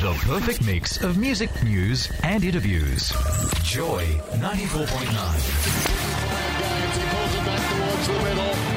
The perfect mix of music, news, and interviews. Joy 94.9.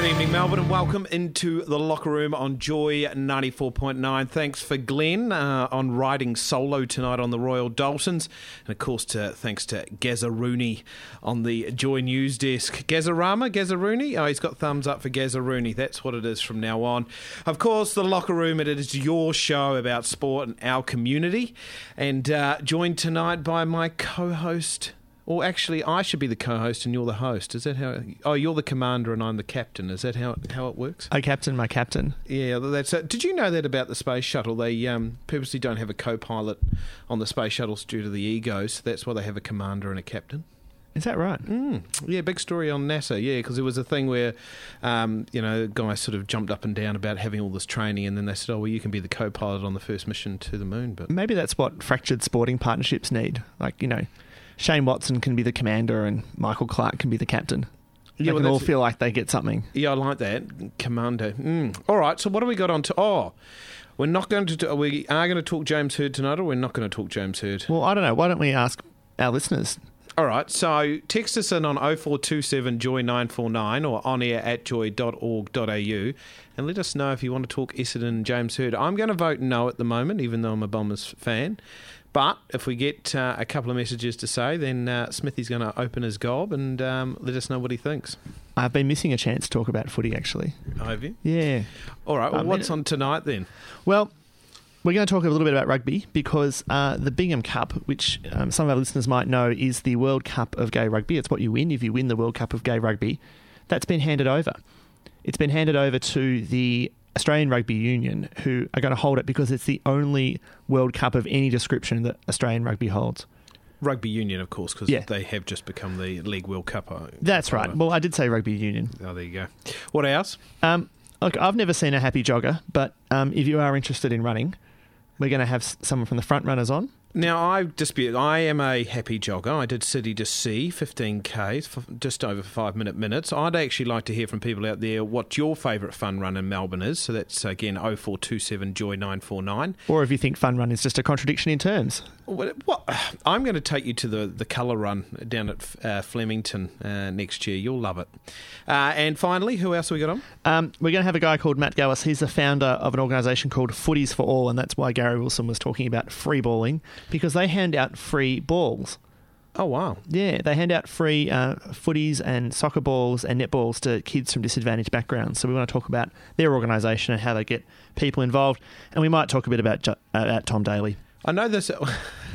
Good evening, Melbourne, and welcome into the locker room on Joy 94.9. Thanks for Glenn uh, on riding solo tonight on the Royal Daltons. And of course, to, thanks to Gazza Rooney on the Joy News desk. Gazarama, Gazza Rooney? Oh, he's got thumbs up for Gazza Rooney. That's what it is from now on. Of course, the locker room, it is your show about sport and our community. And uh, joined tonight by my co host. Or actually, I should be the co-host and you're the host. Is that how? Oh, you're the commander and I'm the captain. Is that how how it works? Oh, Captain, my captain. Yeah, that's. Uh, did you know that about the space shuttle? They um, purposely don't have a co-pilot on the space shuttles due to the egos. So that's why they have a commander and a captain. Is that right? Mm, yeah, big story on NASA. Yeah, because it was a thing where, um, you know, guys sort of jumped up and down about having all this training, and then they said, "Oh, well, you can be the co-pilot on the first mission to the moon." But Maybe that's what fractured sporting partnerships need. Like, you know, Shane Watson can be the commander and Michael Clarke can be the captain. They Yeah, well, can all feel like they get something. Yeah, I like that. Commander. Mm. All right, so what do we got on to? Oh, we're not going to. Do, we are going to talk James Hird tonight, or we're not going to talk James Hird. Well, I don't know. Why don't we ask our listeners? All right, so text us in on 0427 Joy 949 or on air at joy.org.au and let us know if you want to talk Essendon and James Hird. I'm going to vote no at the moment, even though I'm a Bombers fan. But if we get uh, a couple of messages to say, then uh, Smithy's going to open his gob and um, let us know what he thinks. I've been missing a chance to talk about footy, actually. Have you? Yeah. All right, well, Um, what's on tonight then? Well, we're going to talk a little bit about rugby because uh, the Bingham Cup, which um, some of our listeners might know, is the World Cup of Gay Rugby. It's what you win if you win the World Cup of Gay Rugby. That's been handed over. It's been handed over to the Australian Rugby Union, who are going to hold it because it's the only World Cup of any description that Australian rugby holds. Rugby Union, of course, because Yeah. they have just become the League World Cup. uh, That's right. Well, I did say Rugby Union. Oh, there you go. What else? Um, look, I've never seen a happy jogger, but um, if you are interested in running, we're going to have someone from the front runners on. Now, I dispute. I am a happy jogger. I did city to sea, 15Ks, for just over five minute minutes. I'd actually like to hear from people out there what your favourite fun run in Melbourne is. So that's, again, 0427 Joy 949. Or if you think fun run is just a contradiction in terms. I'm going to take you to the, the colour run down at uh, Flemington uh, next year. You'll love it. Uh, and finally, who else have we got on? Um, we're going to have a guy called Matt Gowis. He's the founder of an organisation called Footies for All, and that's why Gary Wilson was talking about free balling because they hand out free balls. Oh, wow. Yeah, they hand out free uh, footies and soccer balls and netballs to kids from disadvantaged backgrounds. So we want to talk about their organisation and how they get people involved, and we might talk a bit about uh, about Tom Daley. I know this.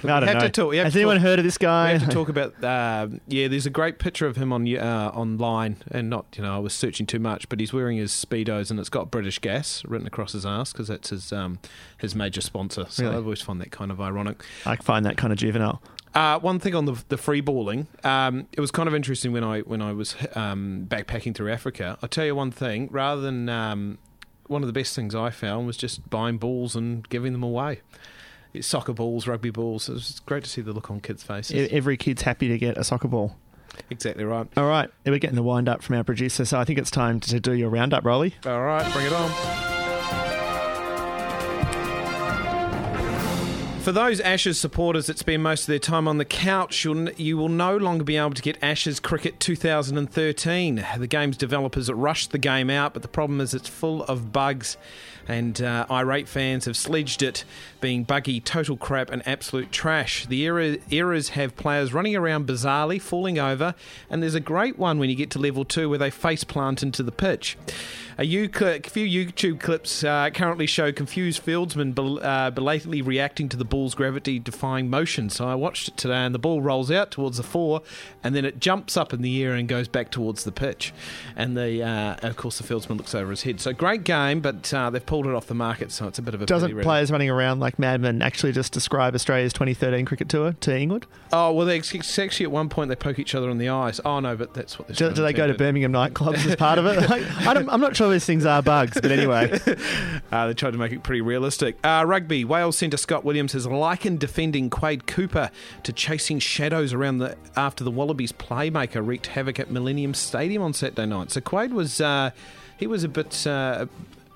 I don't have know. To talk, have Has to anyone talk- heard of this guy? We have to talk about. Uh, yeah, there's a great picture of him on uh, online, and not you know I was searching too much, but he's wearing his speedos, and it's got British Gas written across his ass because that's his um, his major sponsor. So Really? I've always found that kind of ironic. I find that kind of juvenile. Uh, one thing on the the free balling, um, it was kind of interesting when I when I was um, backpacking through Africa. I'll tell you one thing: rather than um, one of the best things I found was just buying balls and giving them away. It's soccer balls, rugby balls. It was great to see the look on kids' faces. Every kid's happy to get a soccer ball. Exactly right. All right, we're getting the wind up from our producer, so I think it's time to do your roundup, Rolly. All right, bring it on. For those Ashes supporters that spend most of their time on the couch, you'll, you will no longer be able to get Ashes Cricket 2013. The game's developers rushed the game out, but the problem is it's full of bugs, and uh, irate fans have sledged it being buggy, total crap, and absolute trash. The error, errors have players running around bizarrely, falling over, and there's a great one when you get to level two where they face plant into the pitch. A few YouTube clips uh, currently show confused fieldsmen bel- uh, belatedly reacting to the ball's gravity defying motion. So I watched it today, and the ball rolls out towards the four, and then it jumps up in the air and goes back towards the pitch. And the uh, of course the fieldsman looks over his head. So great game, but uh, they've pulled it off the market, so it's a bit of a Doesn't really. players running around like madmen actually just describe Australia's 2013 cricket tour to England? Oh well, they actually at one point they poke each other in the eyes. Oh no, but that's what they're Do, do they go to Birmingham nightclubs as part of it? Like, I don't, I'm not sure these things are bugs, but anyway. Uh, they tried to make it pretty realistic. Uh, rugby, Wales centre Scott Williams has likened defending Quade Cooper to chasing shadows around the after the Wallabies playmaker wreaked havoc at Millennium Stadium on Saturday night. So Quade was uh, he was a bit. Uh,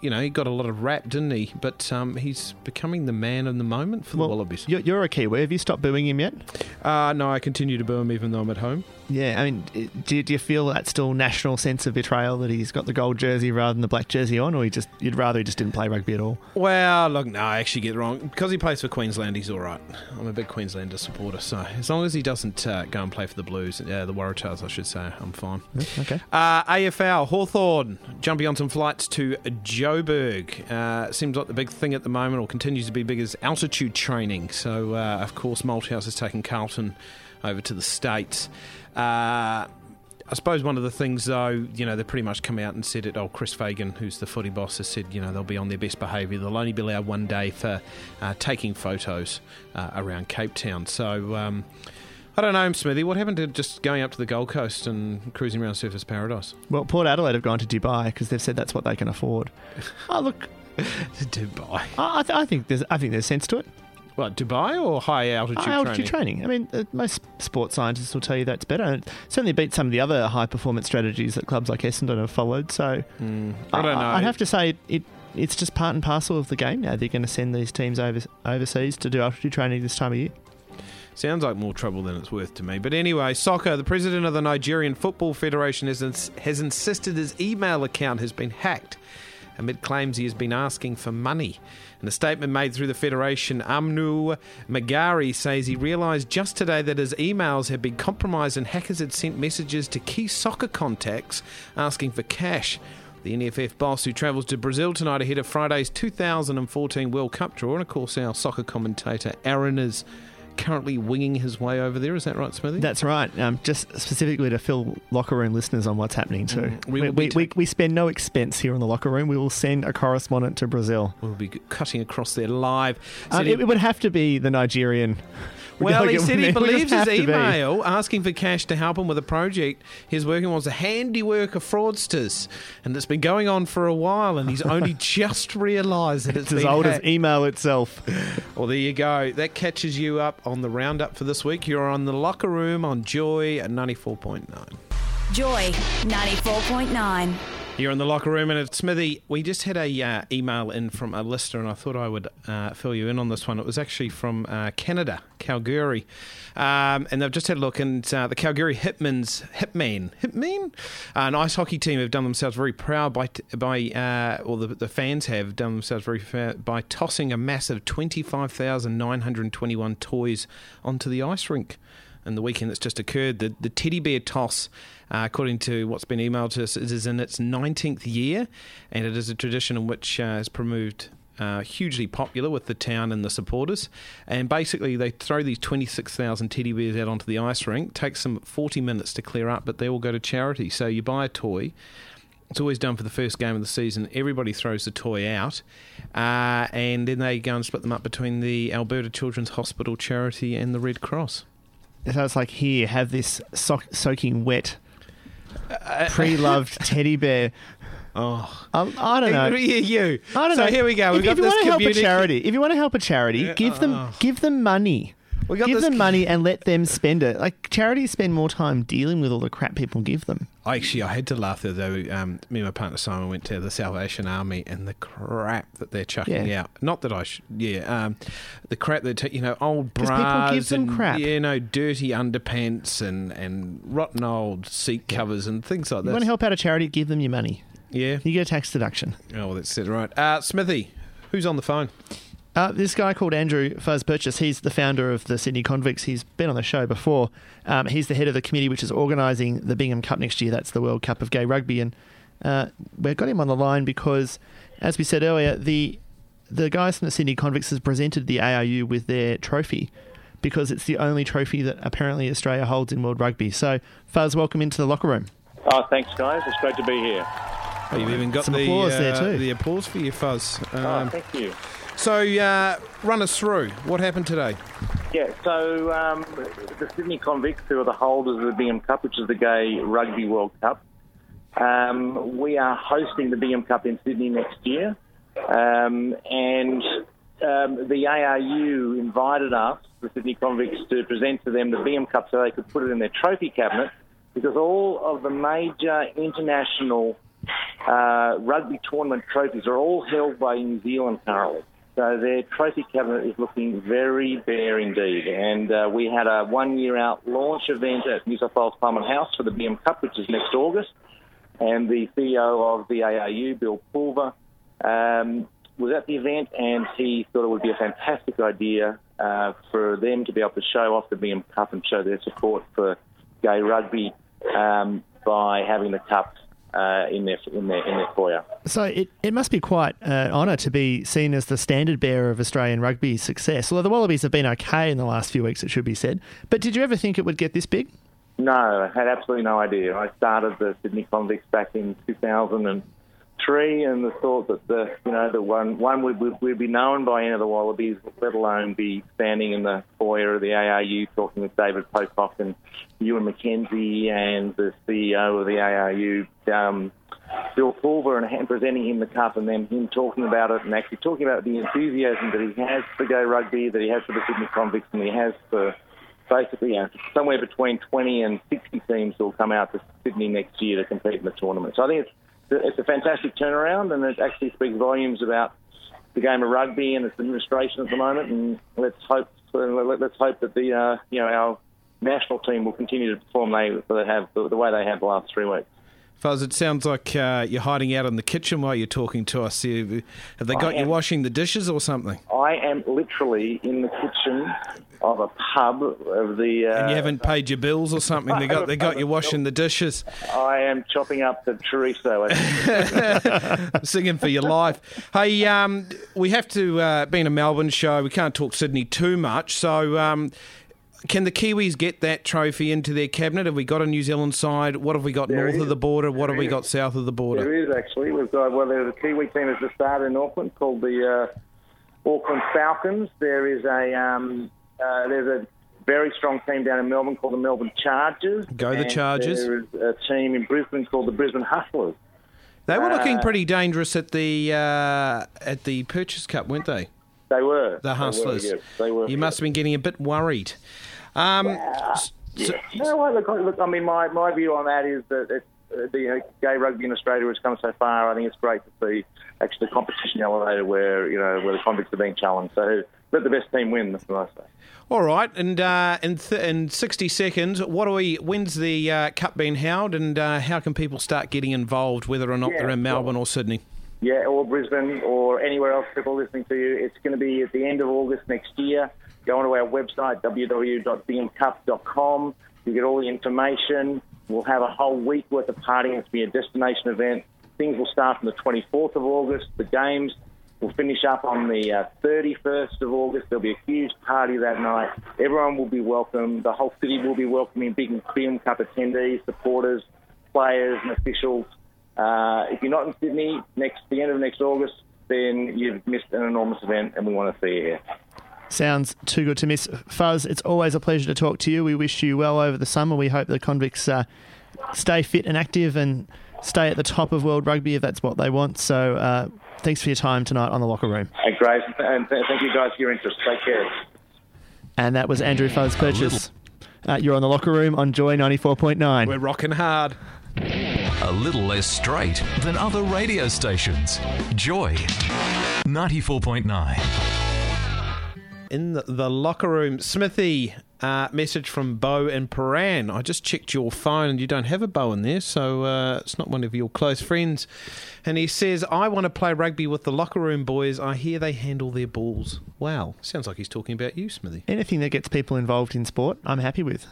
you know, he got a lot of rap, didn't he? But um, he's becoming the man of the moment for the Wallabies. You're, you're a Kiwi. Have you stopped booing him yet? Uh, no, I continue to boo him even though I'm at home. Yeah, I mean, do, do you feel that still national sense of betrayal that he's got the gold jersey rather than the black jersey on, or you just you'd rather he just didn't play rugby at all? Well, look, no, I actually get it wrong. Because he plays for Queensland, he's all right. I'm a big Queenslander supporter, so as long as he doesn't uh, go and play for the Blues, uh, the Waratahs, I should say, I'm fine. Okay. Uh, AFL, Hawthorn jumping on some flights to Joburg. Uh, seems like the big thing at the moment, or continues to be big, is altitude training. So, uh, of course, Malthouse is taking Carlton over to the States. Uh, I suppose one of the things, though, you know, they pretty much come out and said it. Oh, Chris Fagan, who's the footy boss, has said, you know, they'll be on their best behaviour. They'll only be allowed one day for uh, taking photos uh, around Cape Town. So, um, I don't know, Smithy. What happened to just going up to the Gold Coast and cruising around Surfers Paradise? Well, Port Adelaide have gone to Dubai because they've said that's what they can afford. Oh, look, Dubai. I, I th- I think there's I think there's sense to it. What, Dubai or high altitude, High altitude training? training. I mean, uh, most sports scientists will tell you that's better. And it certainly beats some of the other high performance strategies that clubs like Essendon have followed. So Mm, I don't know. I'd have to say it. It's just part and parcel of the game now. They're going to send these teams over, overseas to do altitude training this time of year. Sounds like more trouble than it's worth to me. But anyway, soccer. The president of the Nigerian Football Federation has, ins- has insisted his email account has been hacked amid claims he has been asking for money. In a statement made through the Federation, Aminu Maigari says he realised just today that his emails had been compromised and hackers had sent messages to key soccer contacts asking for cash. The NFF boss who travels to Brazil tonight ahead of Friday's 2014 World Cup draw, and of course our soccer commentator Aaron is currently winging his way over there. Is that right, Smithy? That's right. Um, just specifically to fill locker room listeners on what's happening too. Mm, we we, we, we, we spend no expense here in the locker room. We will send a correspondent to Brazil. We'll be cutting across there live. Um, it, it would have to be the Nigerian. Well, he said he It believes his have be. email asking for cash to help him with a project he's working on was a handiwork of fraudsters, and it's been going on for a while, and he's only just realised that it's It's as been old as email itself. Well, there you go. That catches you up on the roundup for this week. You're on the locker room on Joy at 94.9. Joy 94.9. You're in the locker room, and it's Smithy. We just had a uh, email in from a listener, and I thought I would uh, fill you in on this one. It was actually from uh, Canada, Calgary, um, and they've just had a look. And uh, the Calgary Hitmen's Hitman, Hitman, uh, an ice hockey team have done themselves very proud by by, uh, or the, the fans have done themselves very fair by tossing a massive twenty five thousand nine hundred twenty one toys onto the ice rink in the weekend that's just occurred. The, the teddy bear toss, uh, according to what's been emailed to us, is is in its 19th year, and it is a tradition in which uh, has proved uh, hugely popular with the town and the supporters. And basically, they throw these 26,000 teddy bears out onto the ice rink. takes them 40 minutes to clear up, but they all go to charity. So you buy a toy. It's always done for the first game of the season. Everybody throws the toy out, uh, and then they go and split them up between the Alberta Children's Hospital charity and the Red Cross. So it's like here, have this sock, soaking wet, pre-loved teddy bear. Oh, Um, I don't know. You. I don't so know. here we go. We've if, got if you this want to help a charity, if you want to help a charity, give them oh. give them money. We got Give them money and let them spend it. Like charities spend more time dealing with all the crap people give them. I Actually, I had to laugh there though. Um, me and my partner Simon went to the Salvation Army, and the crap that they're chucking Yeah. out. Not that I, sh- yeah, um, the crap they take. You know, old bras people give them and crap. you know, dirty underpants and and rotten old seat covers and things like that. You want to help out a charity, give them your money. Yeah. You get a tax deduction. Oh, well, that's it. Right. Uh, Smithy, who's on the phone? Uh, this guy called Andrew Fuzz Purchas, he's the founder of the Sydney Convicts. He's been on the show before. Um, he's the head of the committee which is organising the Bingham Cup next year. That's the World Cup of Gay Rugby. And uh, we've got him on the line because, as we said earlier, the the guys from the Sydney Convicts has presented the ARU with their trophy because it's the only trophy that apparently Australia holds in World Rugby. So, Fuzz, welcome into the locker room. Oh, thanks, guys. It's great to be here. Oh, you've even got Some the applause uh, there too. The applause for your fuzz. Oh, Um, thank you. So, uh, run us through what happened today. Yeah, so um, the Sydney Convicts, who are the holders of the Bingham Cup, which is the Gay Rugby World Cup, um, we are hosting the Bingham Cup in Sydney next year. Um, and um, the ARU invited us, the Sydney Convicts, to present to them the Bingham Cup so they could put it in their trophy cabinet because all of the major international uh, rugby tournament trophies are all held by New Zealand currently. So their trophy cabinet is looking very bare indeed. And uh, we had a one-year out launch event at New South Wales Parliament House for the Bingham Cup, which is next August. And the CEO of the ARU, Bill Pulver, um, was at the event, and he thought it would be a fantastic idea uh, for them to be able to show off the Bingham Cup and show their support for gay rugby um, by having the cup uh, in their in their in their foyer. So it, it must be quite an honour to be seen as the standard bearer of Australian rugby success. Although the Wallabies have been okay in the last few weeks, it should be said. But did you ever think it would get this big? No, I had absolutely no idea. I started the Sydney Convicts back in 2000 and the thought that the you know the one one would would, would be known by any of the Wallabies, let alone be standing in the foyer of the ARU talking with David Pocock and Ewen McKenzie and the CEO of the ARU. Um, Bill Pulver and and presenting him the cup and then him talking about it and actually talking about the enthusiasm that he has for gay rugby, that he has for the Sydney Convicts and he has for basically you know, somewhere between 20 and 60 teams will come out to Sydney next year to compete in the tournament. So I think it's, it's a fantastic turnaround and it actually speaks volumes about the game of rugby and its administration at the moment. And let's hope let's hope that the uh, you know our national team will continue to perform they, they have the way they have the last three weeks. Fuzz, it sounds like uh, you're hiding out in the kitchen while you're talking to us. Have they got I you washing the dishes or something? I am literally in the kitchen of a pub of the. Uh, And you haven't paid your bills or something? They got they got you washing the dishes, I am chopping up the chorizo. singing for your life. Hey, um, we have to uh, being a Melbourne show. We can't talk Sydney too much. So, um, can the Kiwis get that trophy into their cabinet? Have we got a New Zealand side? What have we got There north is. of the border? What have we There got south of the border? There is actually. We've got well, there's a Kiwi team has just started in Auckland called the uh, Auckland Falcons. There is a um, uh, there's a very strong team down in Melbourne called the Melbourne Chargers. Go the Chargers. There is a team in Brisbane called the Brisbane Hustlers. They were looking Uh, pretty dangerous at the uh, at the Purchase Cup, weren't they? They were The They were, Hustlers. yes, they were. You must have been getting a bit worried. Um, s- so- No, well, look, look, I mean, my, my view on that is that it, uh, the uh, gay rugby in Australia has come so far. I think it's great to see actually the competition elevated where you know where the convicts are being challenged. So let the best team win. That's what I say. All right, and uh, in th- in sixty seconds, what do we? When's the uh, cup being held, and uh, how can people start getting involved, whether or not Yeah, they're in well- Melbourne or Sydney? Yeah, or Brisbane or anywhere else people listening to you. It's going to be at the end of August next year. Go onto our website, www.bmcup.com. You get all the information. We'll have a whole week worth of partying. It's going to be a destination event. Things will start on the 24th of August. The games will finish up on the uh, 31st of August. There'll be a huge party that night. Everyone will be welcome. The whole city will be welcoming big Bingham Cup attendees, supporters, players, and officials. Uh, if you're not in Sydney next the end of next August, then you've missed an enormous event, and we want to see you here. Sounds too good to miss. Fuzz, it's always a pleasure to talk to you. We wish you well over the summer. We hope the convicts uh, stay fit and active and stay at the top of world rugby if that's what they want. So uh, thanks for your time tonight on the locker room. And great, and th- thank you guys for your interest. Take care. And that was Andrew Fuzz Purchas. Uh, you're on the locker room on Joy 94.9. We're rocking hard. A little less straight than other radio stations. Joy 94.9. In the, the locker room, Smithy, uh, message from Bo and Paran. I just checked your phone and you don't have a Bo in there, so uh, it's not one of your close friends. And he says, I want to play rugby with the locker room boys. I hear they handle their balls. Wow. Sounds like he's talking about you, Smithy. Anything that gets people involved in sport, I'm happy with.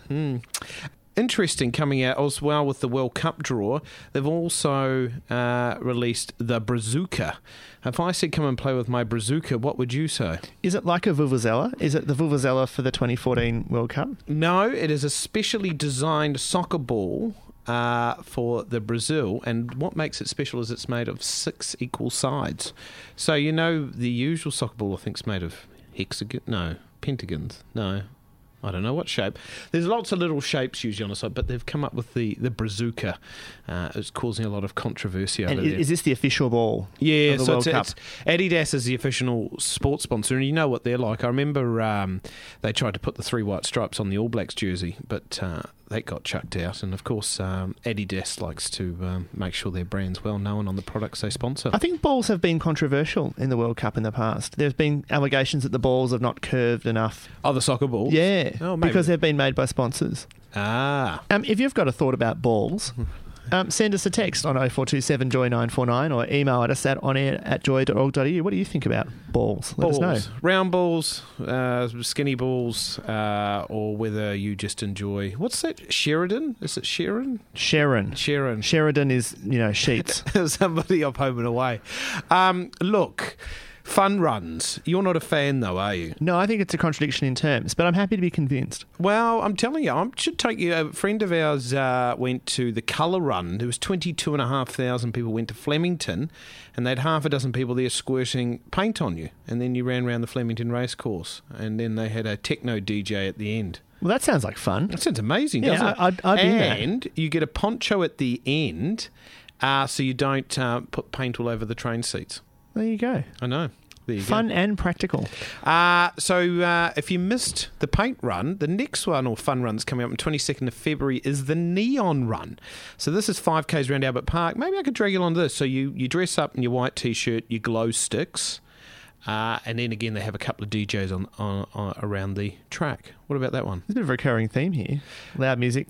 Interesting coming out as well with the World Cup draw. They've also uh, released the Brazuca. If I said come and play with my Brazuca, what would you say? Is it like a Vuvuzela? Is it the Vuvuzela for the 2014 World Cup? No, it is a specially designed soccer ball uh, for the Brazil, and what makes it special is it's made of six equal sides. So you know the usual soccer ball, I think, is made of hexagon. No, pentagons. No. I don't know what shape. There's lots of little shapes usually on the side, but they've come up with the the Brazuca. Uh, it's causing a lot of controversy And is this the official ball? Yeah, of the so World it's, it's Adidas is the official sports sponsor, and you know what they're like. I remember um, they tried to put the three white stripes on the All Blacks jersey, but uh, that got chucked out. And of course, um, Adidas likes to um, make sure their brand's well known on the products they sponsor. I think balls have been controversial in the World Cup in the past. There's been allegations that the balls have not curved enough. Oh, the soccer balls. Yeah, Oh, because they've been made by sponsors. Ah, Um, if you've got a thought about balls, um, send us a text on 0427 Joy 949 or email at us at onair at joy.org.au. What do you think about balls? Let us balls, know. round balls, uh, skinny balls, uh, or whether you just enjoy what's that? Sheridan? Is it Sharon? Sharon. Sharon. Sheridan is, you know, sheets. somebody up home and away. Um, look, fun runs. You're not a fan, though, are you? no, I think it's a contradiction in terms, but I'm happy to be convinced. Well, I'm telling you, I should take you. A friend of ours uh, went to the Colour Run. There was 22,500 people went to Flemington, and they had half a dozen people there squirting paint on you. And then you ran around the Flemington racecourse, and then they had a techno DJ at the end. Well, that sounds like fun. That sounds amazing, Yeah, doesn't it? I'd- I'd and you get a poncho at the end, uh, so you don't uh, put paint all over the train seats. There you go. I know. There you go. Fun and practical. Uh, so uh, if you missed the paint run, the next one or fun run that's coming up on 22nd of February is the neon run. So this is 5Ks around Albert Park. Maybe I could drag you along to this. So you, you dress up in your white t-shirt, your glow sticks, uh, and then again they have a couple of DJs on, on, on around the track. What about that one? There's a bit of a recurring theme here. Loud music,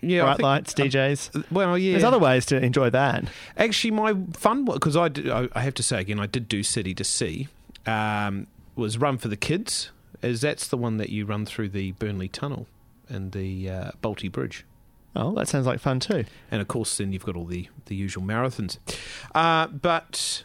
Yeah, bright think- lights, DJs. Well, yeah. There's other ways to enjoy that. Actually, my fun because I, did- I I have to say again, I did do City to Sea. Um, was Run for the Kids, as that's the one that you run through the Burnley Tunnel and the uh, Bolte Bridge. Oh, that sounds like fun too. And of course, then you've got all the, the usual marathons. Uh, but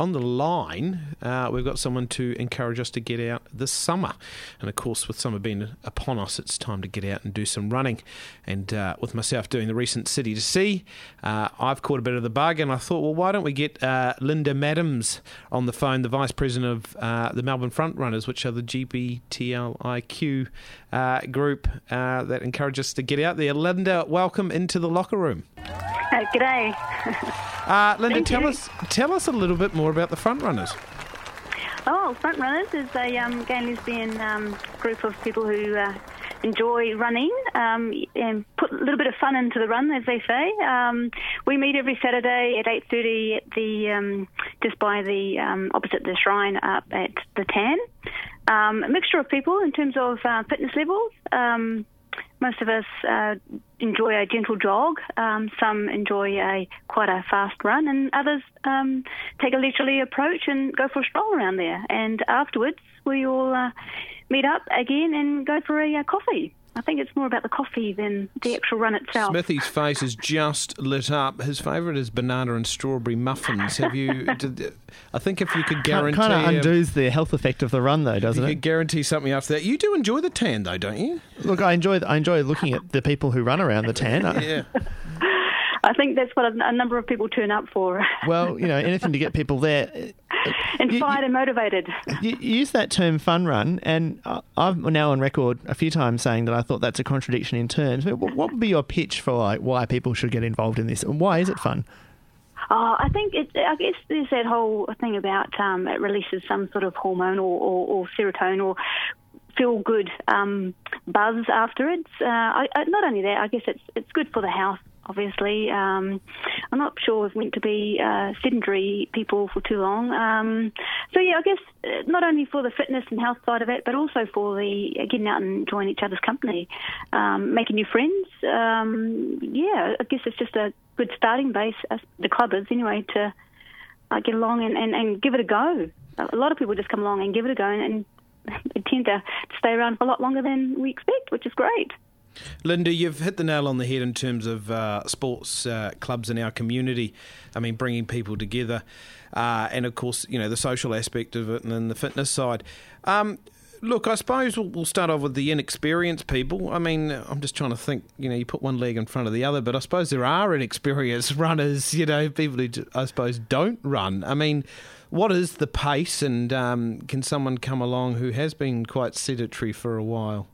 on the line, uh, we've got someone to encourage us to get out this summer. And of course, with summer being upon us, it's time to get out and do some running. And uh, with myself doing the recent City to Sea, uh, I've caught a bit of the bug. And I thought, well, why don't we get uh, Linda Madams on the phone, the Vice President of uh, the Melbourne Front Runners, which are the GBTLIQ uh, group uh, that encourage us to get out there. Linda, welcome into the locker room. Uh, g'day. Uh, Linda, Thank tell you. us tell us a little bit more about the front runners. Oh, Front Runners is a um, gay and lesbian um, group of people who uh, enjoy running um, and put a little bit of fun into the run, as they say. Um, we meet every Saturday at 8.30 at the, um, just by the, um, opposite the shrine up at the Tan. Um, a mixture of people in terms of uh, fitness levels. Um, most of us uh, enjoy a gentle jog. Um, some enjoy a quite a fast run, and others um, take a leisurely approach and go for a stroll around there. And afterwards, we all uh, meet up again and go for a uh, coffee. I think it's more about the coffee than the actual run itself. Smithy's face is just lit up. His favourite is banana and strawberry muffins. Have you? Did, I think if you could guarantee, Kind of undoes the health effect of the run, though, doesn't could it? guarantee something after that. You do enjoy the tan, though, don't you? Look, I enjoy I enjoy looking at the people who run around the tan. Yeah. I think that's what a, number of people turn up for, Well, you know, anything to get people there. inspired and motivated. You use that term "fun run," and I- I've now on record a few times saying that I thought that's a contradiction in terms. But What would be your pitch for like why people should get involved in this, and why is it fun? Oh, I think it. I guess there's that whole thing about um, it releases some sort of hormone or, or, or serotonin or feel good um, buzz afterwards. Uh, I, I, not only that, I guess it's it's good for the health. Obviously, um, I'm not sure we've meant to be uh, sedentary people for too long. Um, so yeah, I guess uh, not only for the fitness and health side of it, but also for the uh, getting out and enjoying each other's company, um, making new friends. Um, yeah, I guess it's just a good starting base, as the club is anyway, to uh, get along and, and, and give it a go. A lot of people just come along and give it a go and, and tend to stay around for a lot longer than we expect, which is great. Linda, you've hit the nail on the head in terms of uh, sports uh, clubs in our community. I mean, bringing people together, uh, and of course, you know, the social aspect of it and then the fitness side. Um, look, I suppose we'll, we'll start off with the inexperienced people. I mean, I'm just trying to think. You know, you put one leg in front of the other, but I suppose there are inexperienced runners. You know, people who I suppose don't run. I mean. What is the pace, and um, can someone come along who has been quite sedentary for a while?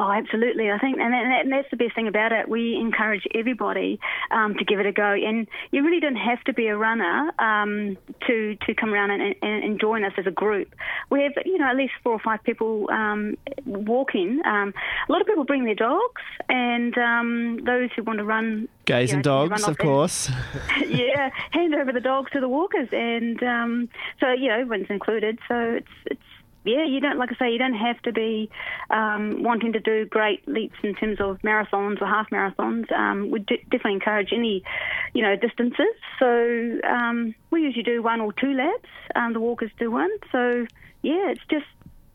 Oh, absolutely. I think, and, that, and that's the best thing about it. We encourage everybody um, to give it a go, and you really don't have to be a runner um, to to come around and, and, and, join us as a group. We have, you know, at least four or five people um, walking. Um, a lot of people bring their dogs, and um, those who want to run. Gays you know, and dogs, of course. yeah, hand over the dogs to the walkers, and um, so you know everyone's included. So it's it's yeah, you don't like I say, you don't have to be um, wanting to do great leaps in terms of marathons or half marathons. Um, we d- definitely encourage any, you know, distances. So um, we usually do one or two laps. Um, the walkers do one. So yeah, it's just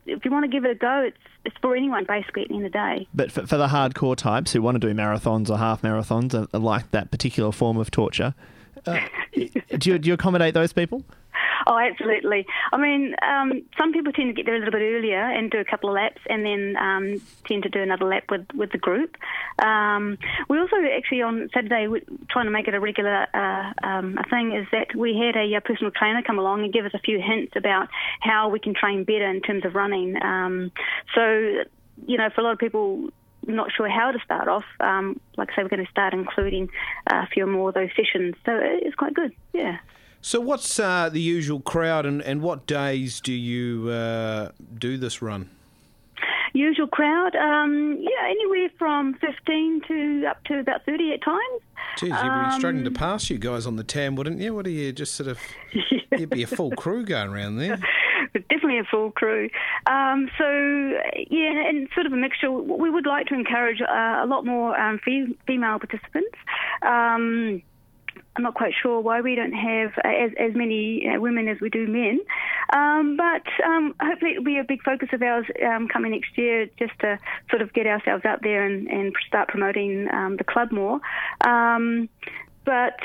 if you want to give it a go, it's it's for anyone basically at the end of the day. But for, for the hardcore types who want to do marathons or half marathons and, and like that particular form of torture, uh, do, you, do you accommodate those people? Oh, absolutely. I mean, um, some people tend to get there a little bit earlier and do a couple of laps, and then um, tend to do another lap with with the group. Um, we also actually on Saturday trying to make it a regular uh, um, a thing is that we had a, a, personal trainer come along and give us a few hints about how we can train better in terms of running. Um, so, you know, for a lot of people not sure how to start off. Um, like I say, we're going to start including a few more of those sessions. So it's quite good, yeah. So, what's uh, the usual crowd, and, and what days do you uh, do this run? Usual crowd, um, yeah, anywhere from 15 to up to about 30 at times. Geez, you'd Um, be struggling to pass you guys on the tan, wouldn't you? What are you, just sort of, you'd be a full crew going around there. Definitely a full crew. Um, so yeah, and sort of a mixture. We would like to encourage uh, a lot more um, fe- female participants. Um, I'm not quite sure why we don't have as, as many uh, women as we do men, um, but um, hopefully it'll be a big focus of ours um, coming next year, just to sort of get ourselves out there and, and start promoting the club more. But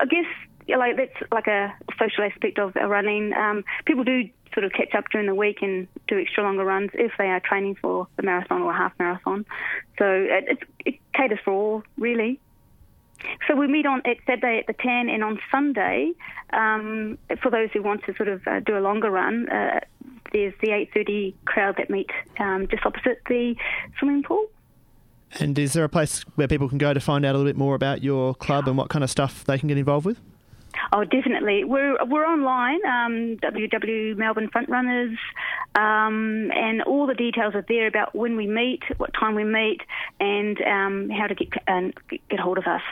I guess yeah, like that's like a social aspect of running. Um, people do sort of catch up during the week and do extra longer runs if they are training for the marathon or a half marathon. So it, it, it caters for all, really. So we meet on at Saturday at the 10 and on Sunday, um, for those who want to sort of uh, do a longer run, uh, there's the 8.30 crowd that meet um, just opposite the swimming pool. And is there a place where people can go to find out a little bit more about your club and what kind of stuff they can get involved with? Oh, definitely. We're we're online, um, www Melbourne Frontrunners, um, and all the details are there about when we meet, what time we meet, and um, how to get uh, get hold of us.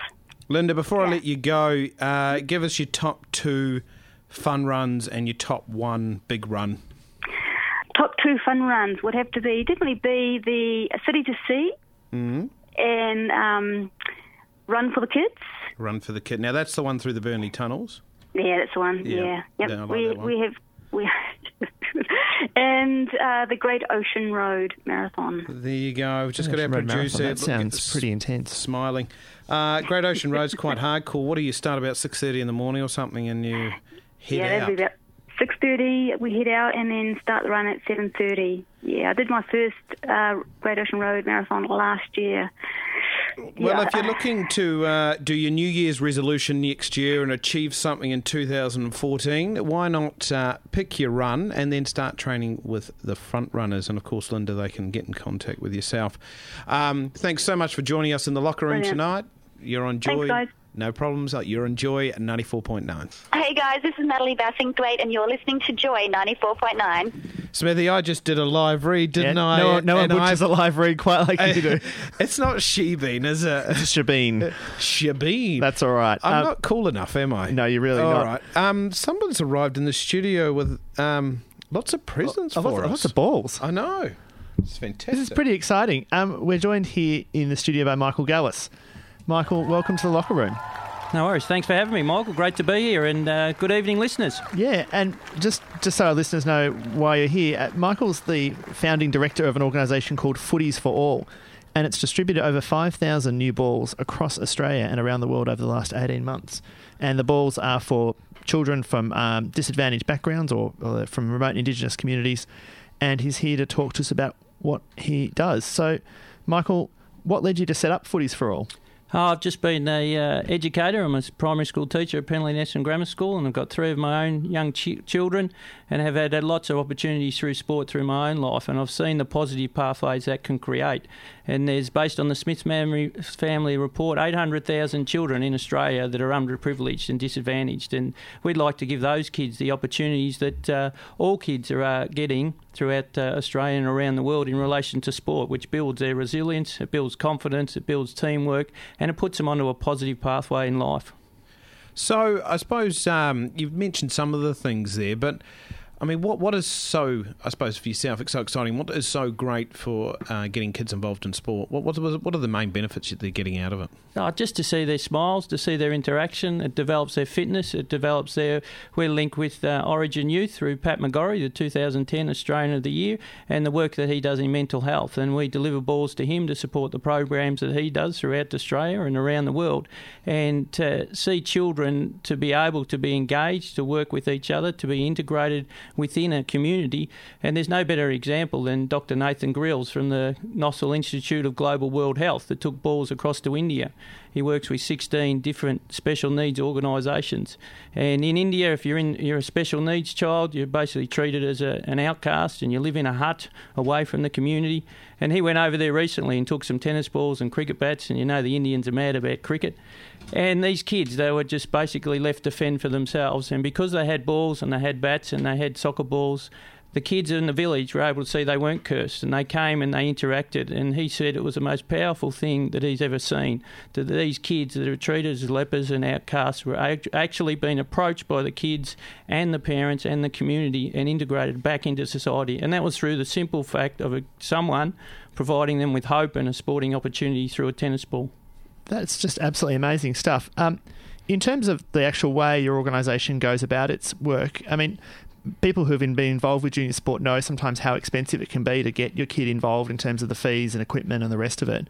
Linda, before I let you go, uh, give us your top two fun runs and your top one big run. Top two fun runs would have to be definitely be the City to Sea Mm-hmm. and um, Run for the Kids. Run for the kid. Now that's the one through the Burnley tunnels. Yeah, that's the one. Yeah. Yeah, Yeah, I like we that one. we have we and uh, the Great Ocean Road Marathon. There you go. We've just got our Road producer. Marathon. That sounds this pretty intense. Smiling. Uh, Great Ocean Road's quite hardcore. What do you start about six thirty in the morning or something, and you head yeah, out? that'd be about six thirty. We head out and then start the run at seven thirty. Yeah, I did my first uh, Great Ocean Road Marathon last year. Well, Yeah, if you're looking to uh, do your New Year's resolution next year and achieve something in 2014, why not uh, pick your run and then start training with the front runners? And of course, Linda, they can get in contact with yourself. Um, thanks so much for joining us in the locker room Brilliant. tonight. You're on Joy. Thanks, guys. No problems. You're on Joy 94.9. Hey guys, this is Natalie Bassingthwaite, and you're listening to Joy 94.9. Smithy, I just did a live read, didn't Yeah, I? No, no one And butchers I've- a live read quite like you do. it's not Shebeen, is it? Shabeen. Shabeen. That's all right. I'm Um, not cool enough, am I? No, you're really All not. right. Um, someone's arrived in the studio with um, lots of presents Oh, for lots, us. lots of balls. I know. It's fantastic. This is pretty exciting. Um, we're joined here in the studio by Michael Gallis. Michael, welcome to the locker room. No worries. Thanks for having me, Michael. Great to be here, and uh, good evening, listeners. Yeah, and just just so our listeners know why you're here, uh, Michael's the founding director of an organisation called Footies for All. and it's distributed over 5,000 new balls across Australia and around the world over the last 18 months. And the balls are for children from um, disadvantaged backgrounds or, or from remote Indigenous communities. And he's here to talk to us about what he does. So, Michael, what led you to set up Footies for All? Oh, I've just been a uh, educator. I'm a primary school teacher at Penleigh and Essendon Grammar School, and I've got three of my own young ch- children, and have had, had lots of opportunities through sport through my own life. And I've seen the positive pathways that can create. And there's, based on the Smith family, report, 800,000 children in Australia that are underprivileged and disadvantaged. And we'd like to give those kids the opportunities that uh, all kids are uh, getting throughout uh, Australia and around the world in relation to sport, which builds their resilience, it builds confidence, it builds teamwork, and it puts them onto a positive pathway in life. So I suppose um, you've mentioned some of the things there, but I mean, what what is so I suppose for yourself it's so exciting? What is so great for uh, getting kids involved in sport? What what what are the main benefits that they're getting out of it? Oh, just to see their smiles, to see their interaction. It develops their fitness. It develops their. We're linked with uh, Orygen Youth through Pat McGorry, the 2010 Australian of the Year, and the work that he does in mental health. And we deliver balls to him to support the programs that he does throughout Australia and around the world. And to see children to be able to be engaged, to work with each other, to be integrated within a community. And there's no better example than Dr. Nathan Grills from the Nossal Institute of Global World Health that took balls across to India. He works with 16 different special needs organisations. And in India, if you're in you're a special needs child, you're basically treated as a, an outcast and you live in a hut away from the community. And he went over there recently and took some tennis balls and cricket bats. And you know the Indians are mad about cricket. And these kids, they were just basically left to fend for themselves. And because they had balls and they had bats and they had soccer balls, the kids in the village were able to see they weren't cursed. And they came and they interacted. And he said it was the most powerful thing that he's ever seen that these kids that are treated as lepers and outcasts were actually being approached by the kids and the parents and the community and integrated back into society. And that was through the simple fact of someone providing them with hope and a sporting opportunity through a tennis ball that's just absolutely amazing stuff. Um, in terms of the actual way your organisation goes about its work, I mean, people who have been involved with junior sport know sometimes how expensive it can be to get your kid involved in terms of the fees and equipment and the rest of it.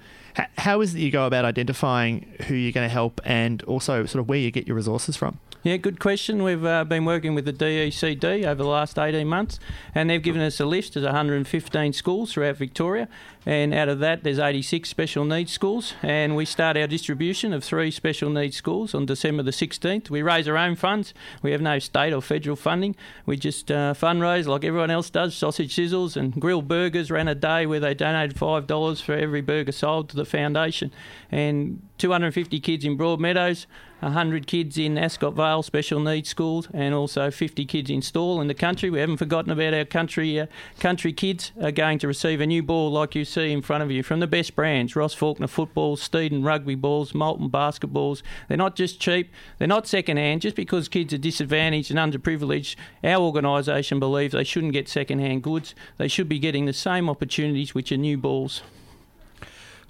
How is it you go about identifying who you're going to help and also sort of where you get your resources from? Yeah, good question. We've uh, been working with the DECD over the last 18 months, and they've given us a list of 115 schools throughout Victoria. And out of that, there's 86 special needs schools. And we start our distribution of three special needs schools on December the 16th. We raise our own funds. We have no state or federal funding. We just uh, fundraise like everyone else does sausage sizzles and grilled burgers. Ran a day where they donated $5 for every burger sold to the foundation. And 250 kids in Broadmeadows, 100 kids in Ascot Vale special needs schools, and also 50 kids in Stawell in the country. We haven't forgotten about our country uh, country kids are going to receive a new ball like you see in front of you from the best brands Ross Faulkner footballs, Steeden rugby balls, Molten basketballs. They're not just cheap, they're not second hand. Just because kids are disadvantaged and underprivileged, our organisation believes they shouldn't get second hand goods. They should be getting the same opportunities which are new balls.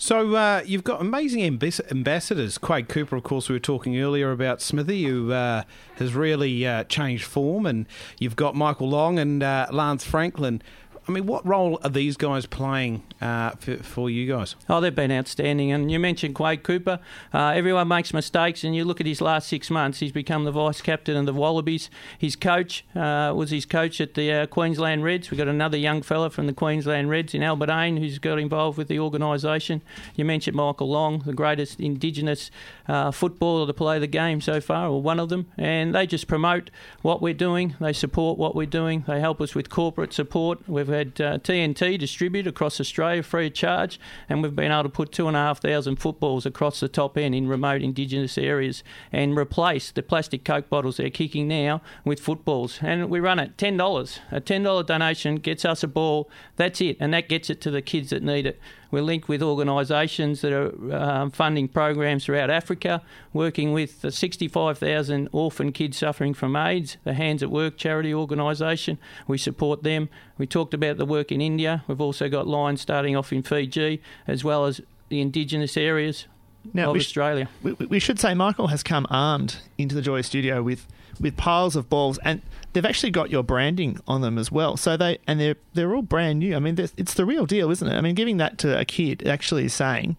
So uh, you've got amazing ambassadors. Quade Cooper, of course, we were talking earlier about Smithy, who uh, has really uh, changed form, and you've got Michael Long and uh, Lance Franklin. I mean, what role are these guys playing uh, for, for, you guys? Oh, they've been outstanding. And you mentioned Quade Cooper. Uh, everyone makes mistakes, and you look at his last six months. He's become the vice captain of the Wallabies. His coach uh, was his coach at the uh, Queensland Reds. We've got another young fella from the Queensland Reds in Albert who's got involved with the organisation. You mentioned Michael Long, the greatest Indigenous uh, footballer to play the game so far, or one of them. And they just promote what we're doing. They support what we're doing. They help us with corporate support. We've had had uh, TNT distributed across Australia free of charge, and we've been able to put two and a half thousand footballs across the top end in remote Indigenous areas and replace the plastic Coke bottles they're kicking now with footballs. And we run it ten dollars. A ten dollar donation gets us a ball. That's it, and that gets it to the kids that need it. We're linked with organisations that are um, funding programs throughout Africa, working with the 65,000 orphan kids suffering from AIDS, the Hands at Work charity organisation. We support them. We talked about the work in India. We've also got lines starting off in Fiji, as well as the indigenous areas Now, of we sh- Australia. We, we should say Michael has come armed into the Joy Studio with, with piles of balls, and they've actually got your branding on them as well. So they and they're they're all brand new. I mean, it's the real deal, isn't it? I mean, giving that to a kid actually is saying,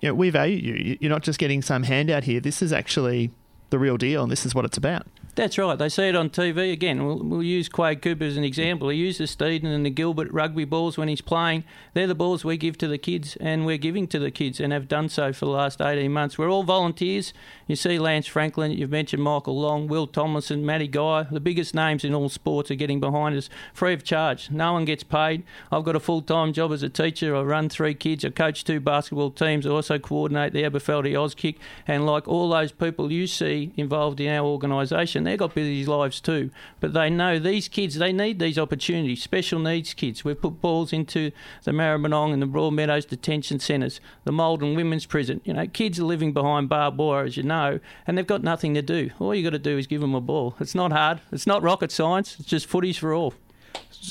you know, we value. You- You're not just getting some handout here. This is actually the real deal, and this is what it's about. That's right. They see it on TV again. We'll, we'll use Quade Cooper as an example. He uses the Steeden and the Gilbert rugby balls when he's playing. They're the balls we give to the kids, and we're giving to the kids, and have done so for the last 18 months. We're all volunteers. You see Lance Franklin, you've mentioned Michael Long, Will Tomlinson, Matty Guy. The biggest names in all sports are getting behind us free of charge. No one gets paid. I've got a full time job as a teacher. I run three kids. I coach two basketball teams. I also coordinate the Aberfeldie Auskick. And like all those people you see involved in our organisation, they've got busy lives too. But they know these kids, they need these opportunities. Special needs kids. We've put balls into the Maribyrnong and the Broadmeadows detention centres, the Maldon Women's Prison. You know, kids are living behind barbed wire, as you know, and they've got nothing to do. All you've got to do is give them a ball. It's not hard. It's not rocket science. It's just footies for all.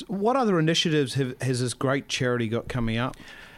What other initiatives have, has this great charity got coming up?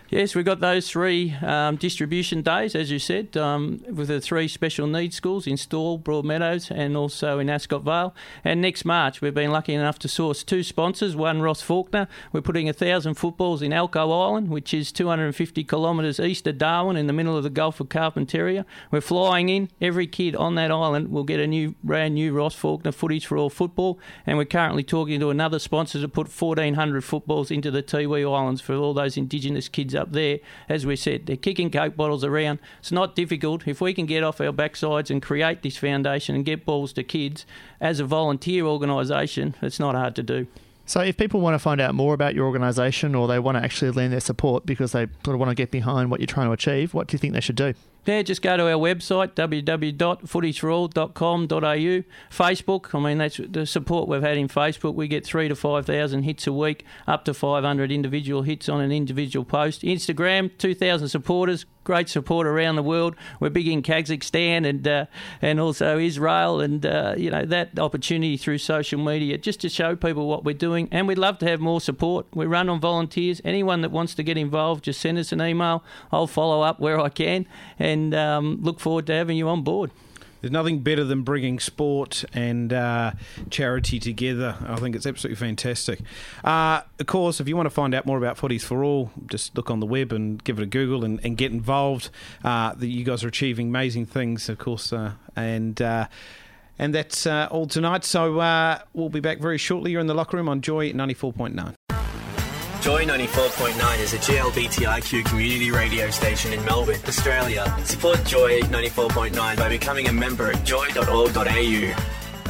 Yes, we've got those three um, distribution days, as you said, um, with the three special needs schools in Stawell, Broadmeadows, and also in Ascot Vale. And next March, we've been lucky enough to source two sponsors. One, Ross Faulkner. We're putting a thousand footballs in Elcho Island, which is 250 kilometres east of Darwin, in the middle of the Gulf of Carpentaria. We're flying in. Every kid on that island will get a new, brand new Ross Faulkner Footies for All football. And we're currently talking to another sponsor to put 1,400 footballs into the Tiwi Islands for all those Indigenous kids up there. As we said, they're kicking Coke bottles around. It's not difficult. If we can get off our backsides and create this foundation and get balls to kids as a volunteer organisation, it's not hard to do. So, if people want to find out more about your organisation or they want to actually lend their support because they sort of want to get behind what you're trying to achieve, what do you think they should do? Yeah, just go to our website, www.footiesforall.com.au. Facebook, I mean, that's the support we've had in Facebook. We get three to 5,000 hits a week, up to 500 individual hits on an individual post. Instagram, 2,000 supporters, great support around the world. We're big in Kazakhstan and uh, and also Israel, and uh, you know that opportunity through social media just to show people what we're doing. And we'd love to have more support. We run on volunteers. Anyone that wants to get involved, just send us an email. I'll follow up where I can, and um, look forward to having you on board. There's nothing better than bringing sport and uh, charity together. I think it's absolutely fantastic. Uh, of course, if you want to find out more about Footies for All, just look on the web and give it a Google and, and get involved. Uh, you guys are achieving amazing things, of course, uh, and. Uh, and that's uh, all tonight. So we'll be back very shortly. You're in the locker room on Joy 94.9. Joy 94.9 is a GLBTIQ community radio station in Melbourne, Australia. Support Joy 94.9 by becoming a member at joy.org.au.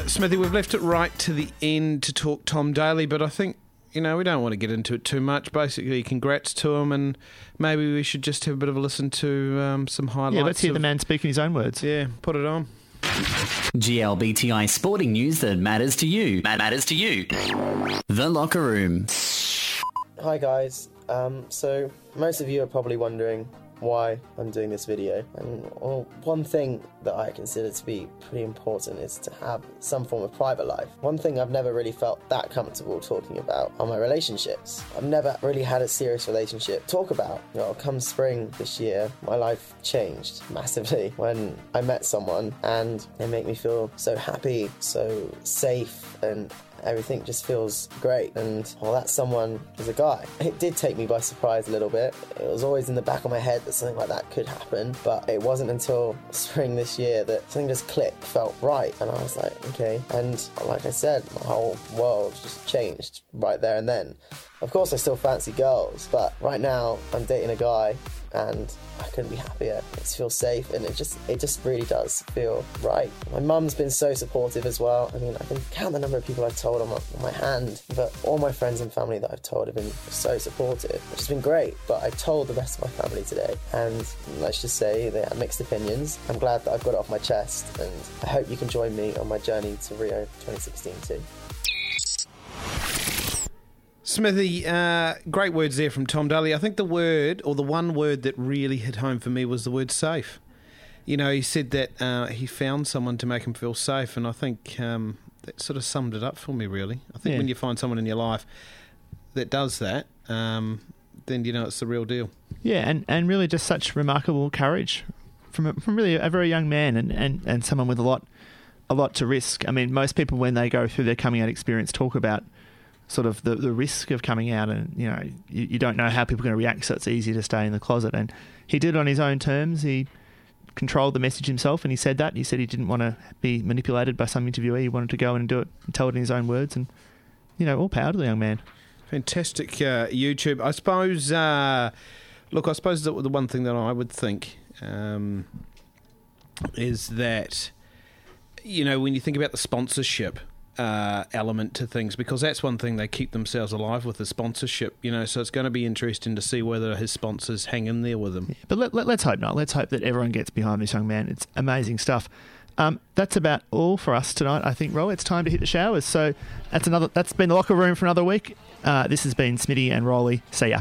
Smithy, we've left it right to the end to talk Tom Daley, but I think you know we don't want to get into it too much. Basically, congrats to him, and maybe we should just have a bit of a listen to um, some highlights. Yeah, let's hear of- the man speak in his own words. Yeah, put it on. GLBTI sporting news that matters to you. Mat- Matters to you. The Locker Room. Hi guys. Um, so most of you are probably wondering why I'm doing this video, and well, one thing that I consider to be pretty important is to have some form of private life. One thing I've never really felt that comfortable talking about are my relationships. I've never really had a serious relationship talk about. You know, come spring this year, my life changed massively when I met someone, and they make me feel so happy, so safe, and everything just feels great. And well, that someone is a guy. It did take me by surprise a little bit. It was always in the back of my head that something like that could happen, but it wasn't until spring this year that something just clicked, felt right, and I was like, okay. And like I said, my whole world just changed right there and then. Of course, I still fancy girls, but right now I'm dating a guy, and I couldn't be happier. It feels safe, and it just it just really does feel right. My mum's been so supportive as well. I mean, I can count the number of people I've told on my, on my hand, but all my friends and family that I've told have been so supportive, which has been great. But I told the rest of my family today, and let's just say they had mixed opinions. I'm glad that I've got it off my chest, and I hope you can join me on my journey to Rio 2016 too. Smithy, uh, great words there from Tom Daley. I think the word, or the one word that really hit home for me, was the word safe. You know, he said that uh, he found someone to make him feel safe, and I think um, that sort of summed it up for me, really. I think Yeah. when you find someone in your life that does that, um, then you know it's the real deal. Yeah, and, and really just such remarkable courage from a, from really a very young man and, and, and someone with a lot a lot to risk. I mean, most people when they go through their coming out experience talk about sort of the, the risk of coming out and you know you, you don't know how people are going to react so it's easy to stay in the closet. And he did it on his own terms. He controlled the message himself and he said that. He said he didn't want to be manipulated by some interviewee. He wanted to go in and do it and tell it in his own words. And you know all power to the young man. Fantastic uh, YouTube. I suppose. Uh, look, I suppose the, the one thing that I would think um, is that you know when you think about the sponsorship uh, element to things, because that's one thing they keep themselves alive with the sponsorship. You know, so it's going to be interesting to see whether his sponsors hang in there with him. but let, let, let's hope not. Let's hope that everyone gets behind this young man. It's amazing stuff. Um, that's about all for us tonight I think Ro it's time to hit the showers. So that's another that's been the locker room for another week. Uh, this has been Smitty and Rolly see ya